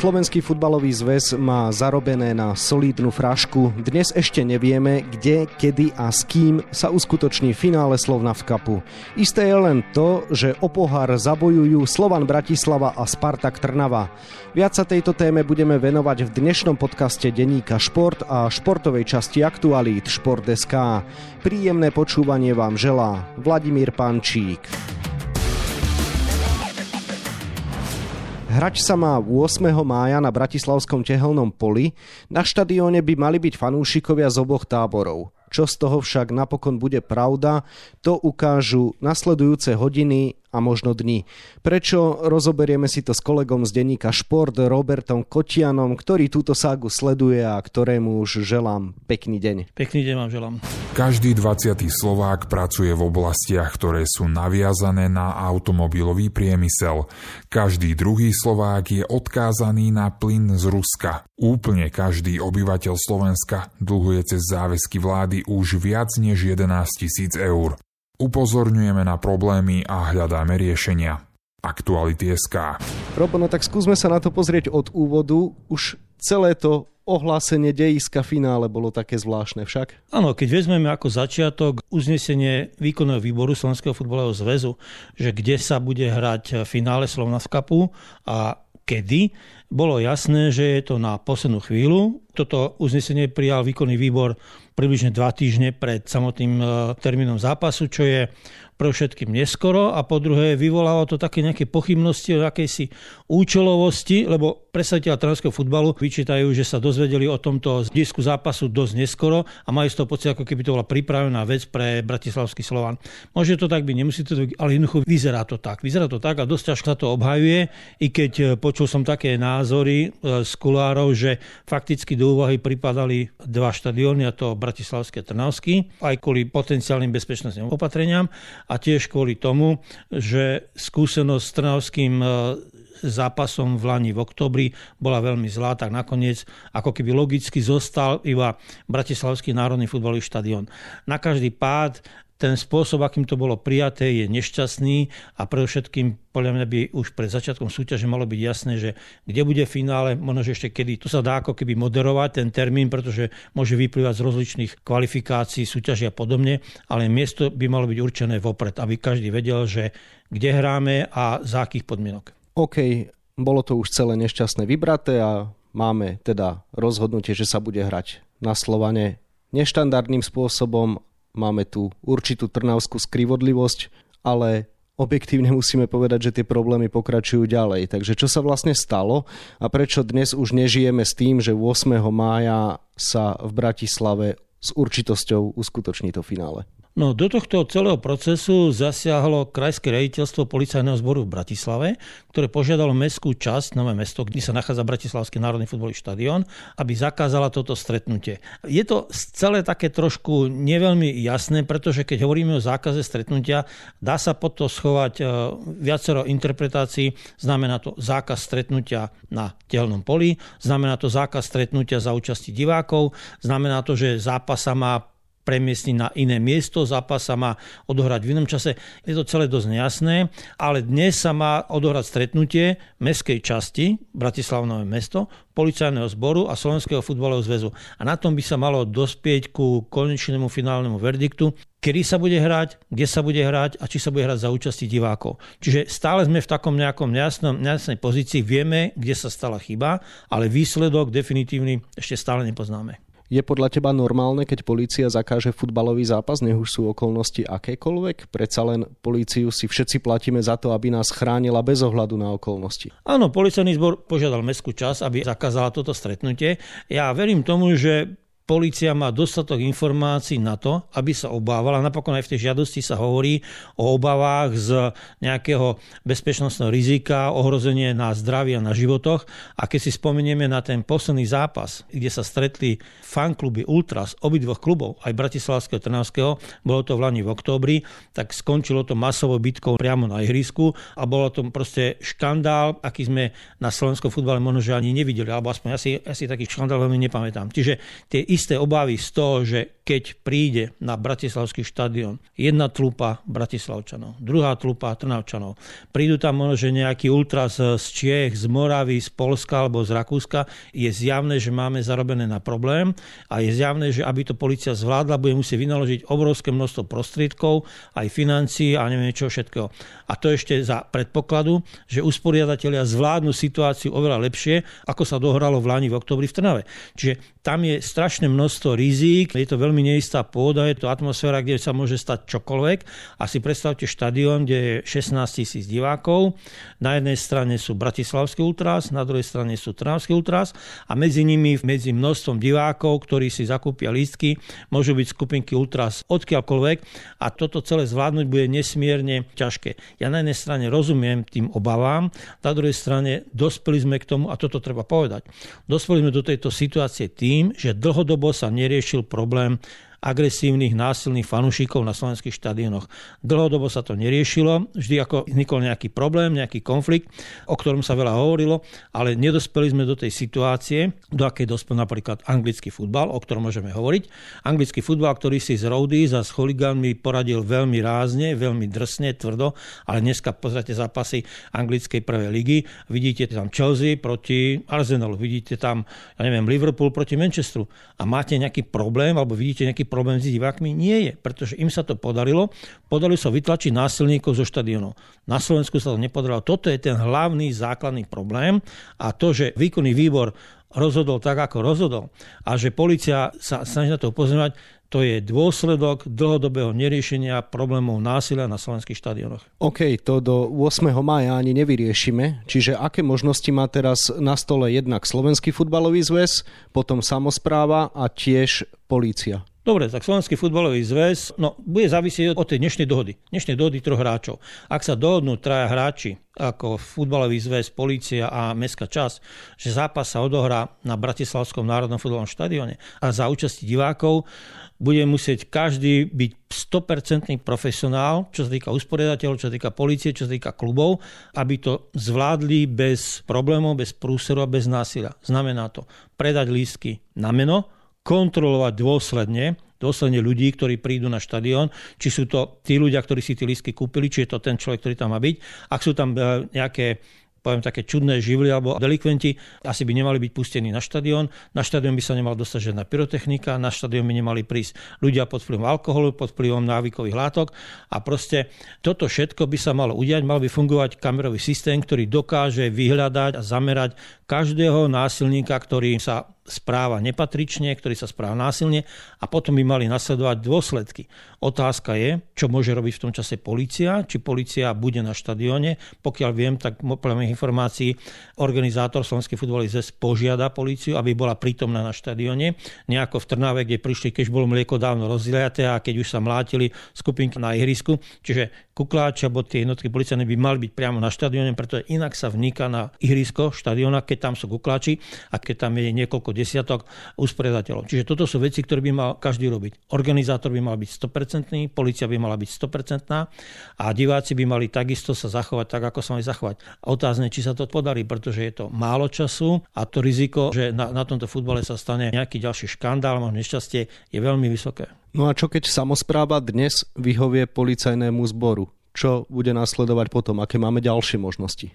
Slovenský futbalový zväz má zarobené na solidnú frašku. Dnes ešte nevieme, kde, kedy a s kým sa uskutoční finále Slovna v kapu. Isté je len to, že o pohár zabojujú Slovan Bratislava a Spartak Trnava. Viac sa tejto téme budeme venovať v dnešnom podcaste denníka Šport a športovej časti aktualít Šport.sk. Príjemné počúvanie vám želá Vladimír Pančík. Hrať sa má 8. mája na Bratislavskom tehelnom poli. Na štadióne by mali byť fanúšikovia z oboch táborov. Čo z toho však napokon bude pravda, to ukážu nasledujúce hodiny a možno dni. Prečo? Rozoberieme si to s kolegom z denníka Šport Robertom Kotianom, ktorý túto ságu sleduje a ktorému už želám pekný deň. Pekný deň vám želám. Každý 20. Slovák pracuje v oblastiach, ktoré sú naviazané na automobilový priemysel. Každý druhý Slovák je odkázaný na plyn z Ruska. Úplne každý obyvateľ Slovenska dlhuje cez záväzky vlády už viac než 11 tisíc eur. Upozorňujeme na problémy a hľadáme riešenia. Aktuality SK. Robo, no tak skúsme sa na to pozrieť od úvodu. Už celé to ohlásenie dejiska finále bolo také zvláštne však? Áno, keď vezmeme ako začiatok uznesenie výkonného výboru Slovenského futbalového zväzu, že kde sa bude hrať finále Slovna v kapu a kedy, bolo jasné, že je to na poslednú chvíľu. Toto uznesenie prijal výkonný výbor približne dva týždne pred samotným e, termínom zápasu, čo je pre všetkým neskoro a po druhé vyvolalo to také nejaké pochybnosti o akejsi účelovosti, lebo predstaviteľa trénerského futbalu vyčítajú, že sa dozvedeli o tomto disku zápasu dosť neskoro a majú z toho pocit, ako keby to bola pripravená vec pre Bratislavský Slovan. Môže to tak byť, nemusí to byť, ale jednoducho vyzerá to tak. Vyzerá to tak a dosť ťažko sa to obhajuje, i keď e, počul som také názory e, z kulárov, že fakticky do úvahy pripadali dva štadióny, a to Bratislavské Trnavský, aj kvôli potenciálnym bezpečnostným opatreniam a tiež kvôli tomu, že skúsenosť s Trnavským e, zápasom v Lani v oktobri bola veľmi zlá, tak nakoniec ako keby logicky zostal iba Bratislavský národný futbalový štadión. Na každý pád ten spôsob, akým to bolo prijaté, je nešťastný a predovšetkým podľa mňa by už pred začiatkom súťaže malo byť jasné, že kde bude finále, možno ešte kedy. To sa dá ako keby moderovať ten termín, pretože môže vyplývať z rozličných kvalifikácií, súťaží a podobne, ale miesto by malo byť určené vopred, aby každý vedel, že kde hráme a za akých podmienok. OK, bolo to už celé nešťastné vybraté a máme teda rozhodnutie, že sa bude hrať na Slovane neštandardným spôsobom máme tu určitú trnavskú skrivodlivosť, ale objektívne musíme povedať, že tie problémy pokračujú ďalej. Takže čo sa vlastne stalo a prečo dnes už nežijeme s tým, že 8. mája sa v Bratislave s určitosťou uskutoční to finále? No, do tohto celého procesu zasiahlo Krajské rejiteľstvo policajného zboru v Bratislave, ktoré požiadalo mestskú časť, nové mesto, kde sa nachádza Bratislavský národný futbalový štadión, aby zakázala toto stretnutie. Je to celé také trošku neveľmi jasné, pretože keď hovoríme o zákaze stretnutia, dá sa pod to schovať e, viacero interpretácií. Znamená to zákaz stretnutia na telnom poli, znamená to zákaz stretnutia za účasti divákov, znamená to, že zápas sa má premiestniť na iné miesto, zápas sa má odohrať v inom čase. Je to celé dosť nejasné, ale dnes sa má odohrať stretnutie mestskej časti, Bratislavnové mesto, policajného zboru a Slovenského futbalového zväzu. A na tom by sa malo dospieť ku konečnému finálnemu verdiktu, kedy sa bude hrať, kde sa bude hrať a či sa bude hrať za účasti divákov. Čiže stále sme v takom nejakom nejasnom, nejasnej pozícii, vieme, kde sa stala chyba, ale výsledok definitívny ešte stále nepoznáme. Je podľa teba normálne, keď polícia zakáže futbalový zápas, nech už sú okolnosti akékoľvek? Predsa len políciu si všetci platíme za to, aby nás chránila bez ohľadu na okolnosti. Áno, policajný zbor požiadal mestskú čas, aby zakázala toto stretnutie. Ja verím tomu, že Polícia má dostatok informácií na to, aby sa obávala. Napokon aj v tej žiadosti sa hovorí o obavách z nejakého bezpečnostného rizika, ohrozenie na zdraví a na životoch. A keď si spomenieme na ten posledný zápas, kde sa stretli fankluby Ultras obidvoch klubov, aj Bratislavského a Trnavského, bolo to v Lani v októbri, tak skončilo to masovou bitkou priamo na ihrisku a bolo to proste škandál, aký sme na slovenskom futbale možno že ani nevideli, alebo aspoň asi, asi taký škandál veľmi nepamätám. Čiže tie isté obavy z toho, že keď príde na Bratislavský štadión jedna tlupa Bratislavčanov, druhá tlupa Trnavčanov, prídu tam možno, že nejaký ultras z Čiech, z Moravy, z Polska alebo z Rakúska, je zjavné, že máme zarobené na problém a je zjavné, že aby to policia zvládla, bude musieť vynaložiť obrovské množstvo prostriedkov, aj financií a neviem čo všetkého. A to ešte za predpokladu, že usporiadatelia zvládnu situáciu oveľa lepšie, ako sa dohralo v Lani v oktobri v Trnave. Čiže tam je strašné množstvo rizík, je to veľmi neistá pôda, je to atmosféra, kde sa môže stať čokoľvek. A si predstavte štadión, kde je 16 tisíc divákov. Na jednej strane sú Bratislavský ultras, na druhej strane sú Trnavský ultras a medzi nimi, medzi množstvom divákov, ktorí si zakúpia lístky, môžu byť skupinky ultras odkiaľkoľvek a toto celé zvládnuť bude nesmierne ťažké. Ja na jednej strane rozumiem tým obavám, na druhej strane dospeli sme k tomu, a toto treba povedať, dospeli sme do tejto situácie tým, že dlhodobo sa neriešil problém agresívnych, násilných fanúšikov na slovenských štadionoch. Dlhodobo sa to neriešilo, vždy ako vznikol nejaký problém, nejaký konflikt, o ktorom sa veľa hovorilo, ale nedospeli sme do tej situácie, do akej dospel napríklad anglický futbal, o ktorom môžeme hovoriť. Anglický futbal, ktorý si z Rowdies a s chuligánmi poradil veľmi rázne, veľmi drsne, tvrdo, ale dneska pozrite zápasy anglickej prvej ligy, vidíte tam Chelsea proti Arsenalu, vidíte tam, ja neviem, Liverpool proti Manchesteru a máte nejaký problém, alebo vidíte nejaký problém s divákmi? Nie je, pretože im sa to podarilo. Podarilo sa vytlačiť násilníkov zo štadionov. Na Slovensku sa to nepodarilo. Toto je ten hlavný základný problém a to, že výkonný výbor rozhodol tak, ako rozhodol a že policia sa snaží na to upozorňovať, to je dôsledok dlhodobého neriešenia problémov násilia na slovenských štadionoch. OK, to do 8. maja ani nevyriešime. Čiže aké možnosti má teraz na stole jednak Slovenský futbalový zväz, potom samozpráva a tiež polícia? Dobre, tak Slovenský futbalový zväz no, bude závisieť od tej dnešnej dohody. Dnešnej dohody troch hráčov. Ak sa dohodnú traja hráči, ako futbalový zväz, polícia a mestská časť, že zápas sa odohrá na Bratislavskom národnom futbalovom štadióne a za účasti divákov bude musieť každý byť 100% profesionál, čo sa týka usporiadateľov, čo sa týka policie, čo sa týka klubov, aby to zvládli bez problémov, bez prúseru a bez násilia. Znamená to predať lístky na meno, kontrolovať dôsledne, dôsledne ľudí, ktorí prídu na štadión, či sú to tí ľudia, ktorí si tie lístky kúpili, či je to ten človek, ktorý tam má byť. Ak sú tam e, nejaké poviem také čudné živly alebo delikventi, asi by nemali byť pustení na štadión. Na štadión by sa nemal dostať žiadna pyrotechnika, na štadión by nemali prísť ľudia pod vplyvom alkoholu, pod vplyvom návykových látok a proste toto všetko by sa malo udiať, mal by fungovať kamerový systém, ktorý dokáže vyhľadať a zamerať každého násilníka, ktorý sa správa nepatrične, ktorý sa správa násilne a potom by mali nasledovať dôsledky. Otázka je, čo môže robiť v tom čase policia, či policia bude na štadióne. Pokiaľ viem, tak podľa mojich informácií organizátor Slovenskej futbalový zväz požiada policiu, aby bola prítomná na štadióne. Nejako v Trnave, kde prišli, keď bolo mlieko dávno rozdielaté a keď už sa mlátili skupinky na ihrisku. Čiže kukláči alebo tie jednotky policajné by mali byť priamo na štadióne, pretože inak sa vniká na ihrisko štadióna, keď tam sú kukláči a keď tam je niekoľko desiatok usporiadateľov. Čiže toto sú veci, ktoré by mal každý robiť. Organizátor by mal byť 100%, policia by mala byť 100% a diváci by mali takisto sa zachovať tak, ako sa mali zachovať. Otázne, či sa to podarí, pretože je to málo času a to riziko, že na, na tomto futbale sa stane nejaký ďalší škandál, možno nešťastie, je veľmi vysoké. No a čo keď samozpráva dnes vyhovie policajnému zboru? Čo bude následovať potom? Aké máme ďalšie možnosti?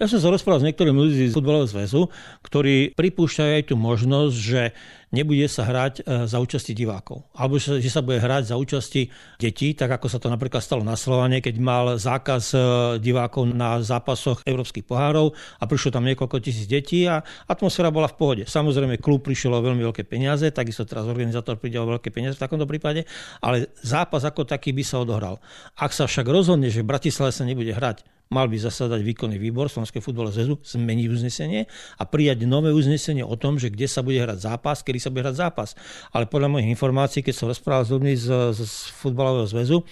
Ja som sa rozprával s niektorými ľuďmi z futbalového zväzu, ktorí pripúšťajú aj tú možnosť, že nebude sa hrať e, za účasti divákov. Alebo že sa bude hrať za účasti detí, tak ako sa to napríklad stalo na Slovane, keď mal zákaz e, divákov na zápasoch európskych pohárov a prišlo tam niekoľko tisíc detí a atmosféra bola v pohode. Samozrejme, klub prišiel o veľmi veľké peniaze, takisto teraz organizátor príde o veľké peniaze v takomto prípade, ale zápas ako taký by sa odohral. Ak sa však rozhodne, že v Bratislave sa nebude hrať, mal by zasadať výkonný výbor Slovenského futbalového zväzu, zmeniť uznesenie a prijať nové uznesenie o tom, že kde sa bude hrať zápas, kedy sa bude hrať zápas. Ale podľa mojich informácií, keď som rozprával s ľuďmi z, z futbalového zväzu,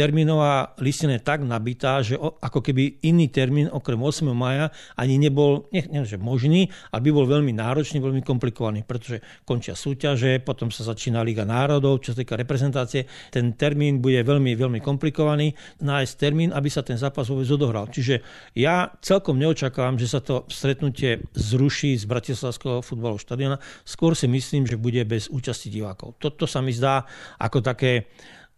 termínová listina je tak nabitá, že ako keby iný termín okrem 8. maja ani nebol, nie, nie že možný, aby bol veľmi náročný, veľmi komplikovaný, pretože končia súťaže, potom sa začína Liga národov, čo sa týka reprezentácie. Ten termín bude veľmi, veľmi komplikovaný. Nájsť termín, aby sa ten zápas vôbec odohral. Čiže ja celkom neočakávam, že sa to stretnutie zruší z Bratislavského futbalového štadiona. Skôr si myslím, že bude bez účasti divákov. Toto sa mi zdá ako také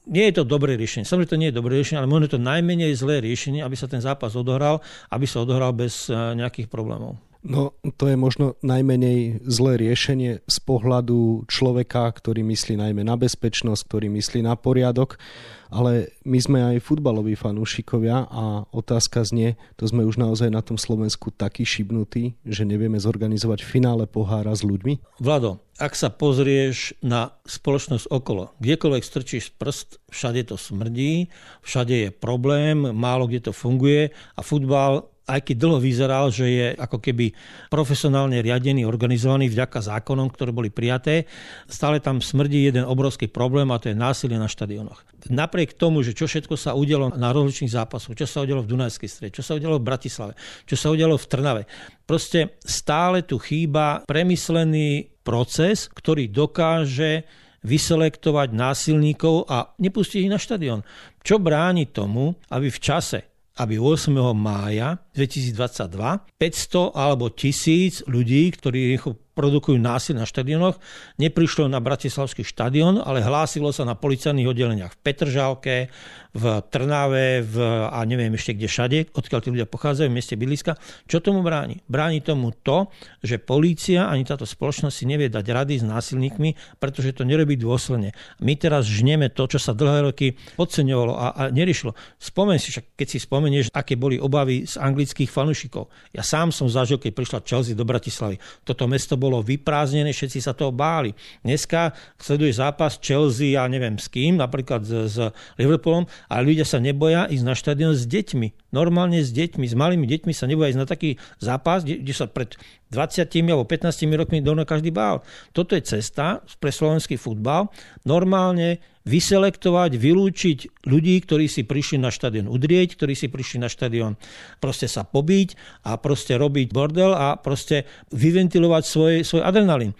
nie je to dobré riešenie. Samozrejme, to nie je dobré riešenie, ale možno je to najmenej zlé riešenie, aby sa ten zápas odohral, aby sa odohral bez eh, nejakých problémov. No, to je možno najmenej zlé riešenie z pohľadu človeka, ktorý myslí najmä na bezpečnosť, ktorý myslí na poriadok, ale my sme aj futbaloví fanúšikovia a otázka znie, to sme už naozaj na tom Slovensku takí šibnutí, že nevieme zorganizovať finále pohára s ľuďmi? Vlado, ak sa pozrieš na spoločnosť okolo, kdekoľvek strčíš prst, všade to smrdí, všade je problém, málo kde to funguje a futbal aj keď dlho vyzeral, že je ako keby profesionálne riadený, organizovaný vďaka zákonom, ktoré boli prijaté, stále tam smrdí jeden obrovský problém a to je násilie na štadionoch. Napriek tomu, že čo všetko sa udialo na rozličných zápasoch, čo sa udialo v Dunajskej strede, čo sa udialo v Bratislave, čo sa udialo v Trnave, proste stále tu chýba premyslený proces, ktorý dokáže vyselektovať násilníkov a nepustiť ich na štadión. Čo bráni tomu, aby v čase, aby 8. mája 2022 500 alebo 1000 ľudí, ktorí produkujú násil na štadionoch, neprišlo na Bratislavský štadión, ale hlásilo sa na policajných oddeleniach v Petržálke, v Trnave, v, a neviem ešte kde všade, odkiaľ tí ľudia pochádzajú, v meste bydliska. Čo tomu bráni? Bráni tomu to, že polícia ani táto spoločnosť si nevie dať rady s násilníkmi, pretože to nerobí dôsledne. My teraz žneme to, čo sa dlhé roky podceňovalo a, a neriešilo. Spomeň si, však, keď si spomenieš, aké boli obavy z anglických fanúšikov. Ja sám som zažil, keď prišla Chelsea do Bratislavy. Toto mesto bolo vyprázdnené, všetci sa toho báli. Dneska sleduje zápas Chelsea, ja neviem s kým, napríklad s, s Liverpoolom a ľudia sa neboja ísť na štadión s deťmi. Normálne s deťmi, s malými deťmi sa neboja ísť na taký zápas, kde, sa pred 20 alebo 15 rokmi dovno každý bál. Toto je cesta pre slovenský futbal. Normálne vyselektovať, vylúčiť ľudí, ktorí si prišli na štadión udrieť, ktorí si prišli na štadión proste sa pobiť a proste robiť bordel a proste vyventilovať svoj, svoj adrenalín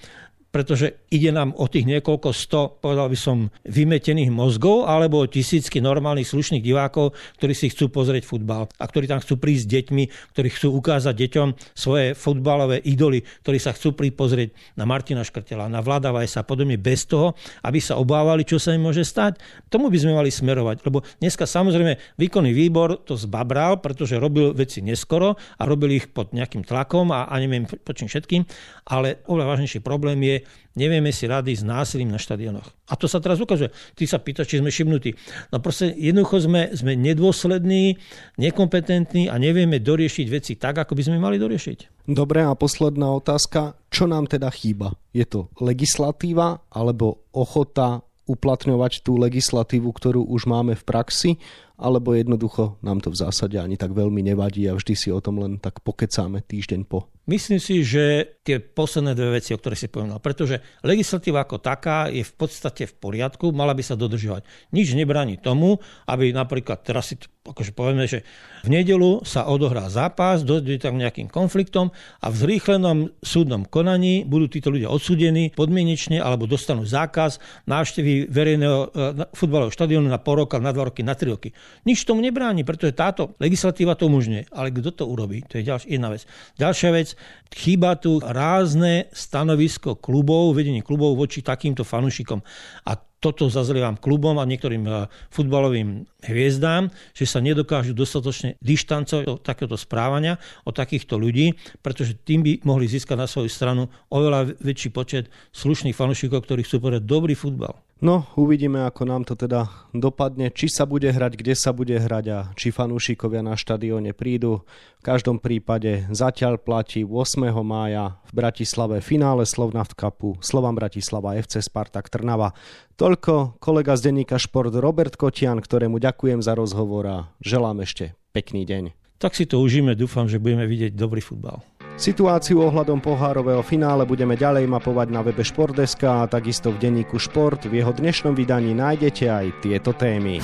pretože ide nám o tých niekoľko sto, povedal by som, vymetených mozgov, alebo tisícky normálnych slušných divákov, ktorí si chcú pozrieť futbal a ktorí tam chcú prísť s deťmi, ktorí chcú ukázať deťom svoje futbalové idoly, ktorí sa chcú prísť pozrieť na Martina Škrtela, na Vlada Vajsa a podobne bez toho, aby sa obávali, čo sa im môže stať. Tomu by sme mali smerovať, lebo dneska samozrejme výkonný výbor to zbabral, pretože robil veci neskoro a robil ich pod nejakým tlakom a, a neviem počím všetkým, ale oveľa vážnejší problém je, nevieme si rady s násilím na štadionoch. A to sa teraz ukazuje. Ty sa pýtaš, či sme šibnutí. No proste jednoducho sme, sme nedôslední, nekompetentní a nevieme doriešiť veci tak, ako by sme mali doriešiť. Dobre, a posledná otázka. Čo nám teda chýba? Je to legislatíva alebo ochota uplatňovať tú legislatívu, ktorú už máme v praxi, alebo jednoducho nám to v zásade ani tak veľmi nevadí a vždy si o tom len tak pokecáme týždeň po. Myslím si, že tie posledné dve veci, o ktorých si povedal, pretože legislatíva ako taká je v podstate v poriadku, mala by sa dodržovať. Nič nebráni tomu, aby napríklad, teraz si akože povieme, že v nedelu sa odohrá zápas, dojde tam nejakým konfliktom a v zrýchlenom súdnom konaní budú títo ľudia odsudení podmienečne alebo dostanú zákaz návštevy verejného e, futbalového štadiónu na pol na dva roky, na tri roky. Nič tomu nebráni, pretože táto legislatíva to umožňuje. Ale kto to urobí? To je ďalšia jedna vec. Ďalšia vec, chýba tu rázne stanovisko klubov, vedenie klubov voči takýmto fanúšikom. A toto zazlievam klubom a niektorým eh, futbalovým hviezdám, že sa nedokážu dostatočne dištancovať od takéhoto správania, od takýchto ľudí, pretože tým by mohli získať na svoju stranu oveľa väčší počet slušných fanúšikov, ktorí chcú povedať dobrý futbal. No, uvidíme, ako nám to teda dopadne, či sa bude hrať, kde sa bude hrať a či fanúšikovia na štadióne prídu. V každom prípade zatiaľ platí 8. mája v Bratislave finále Slovnaft Cupu Slovan Bratislava FC Spartak Trnava. Toľko kolega z denníka Šport Robert Kotian, ktorému ďakujem za rozhovor a želám ešte pekný deň. Tak si to užíme, dúfam, že budeme vidieť dobrý futbal. Situáciu ohľadom pohárového finále budeme ďalej mapovať na webe Športdeska a takisto v denníku Šport. V jeho dnešnom vydaní nájdete aj tieto témy.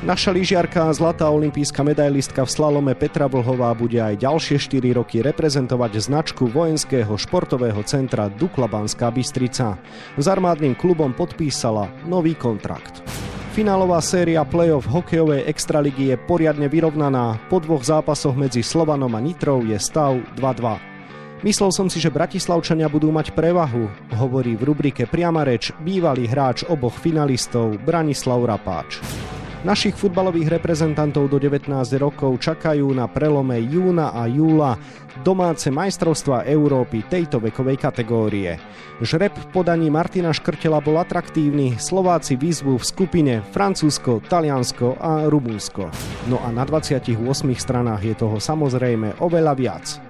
Naša lyžiarka a zlatá olimpijská medailistka v slalome Petra Vlhová bude aj ďalšie 4 roky reprezentovať značku vojenského športového centra Dukla Banská Bystrica. S armádnym klubom podpísala nový kontrakt. Finálová séria play-off hokejovej extraligy je poriadne vyrovnaná. Po dvoch zápasoch medzi Slovanom a Nitrou je stav 2-2. Myslel som si, že Bratislavčania budú mať prevahu, hovorí v rubrike Priama reč bývalý hráč oboch finalistov Branislav Rapáč. Našich futbalových reprezentantov do 19 rokov čakajú na prelome júna a júla domáce majstrovstva Európy tejto vekovej kategórie. Žreb v podaní Martina Škrtela bol atraktívny, Slováci výzvu v skupine Francúzsko, Taliansko a Rumunsko. No a na 28 stranách je toho samozrejme oveľa viac.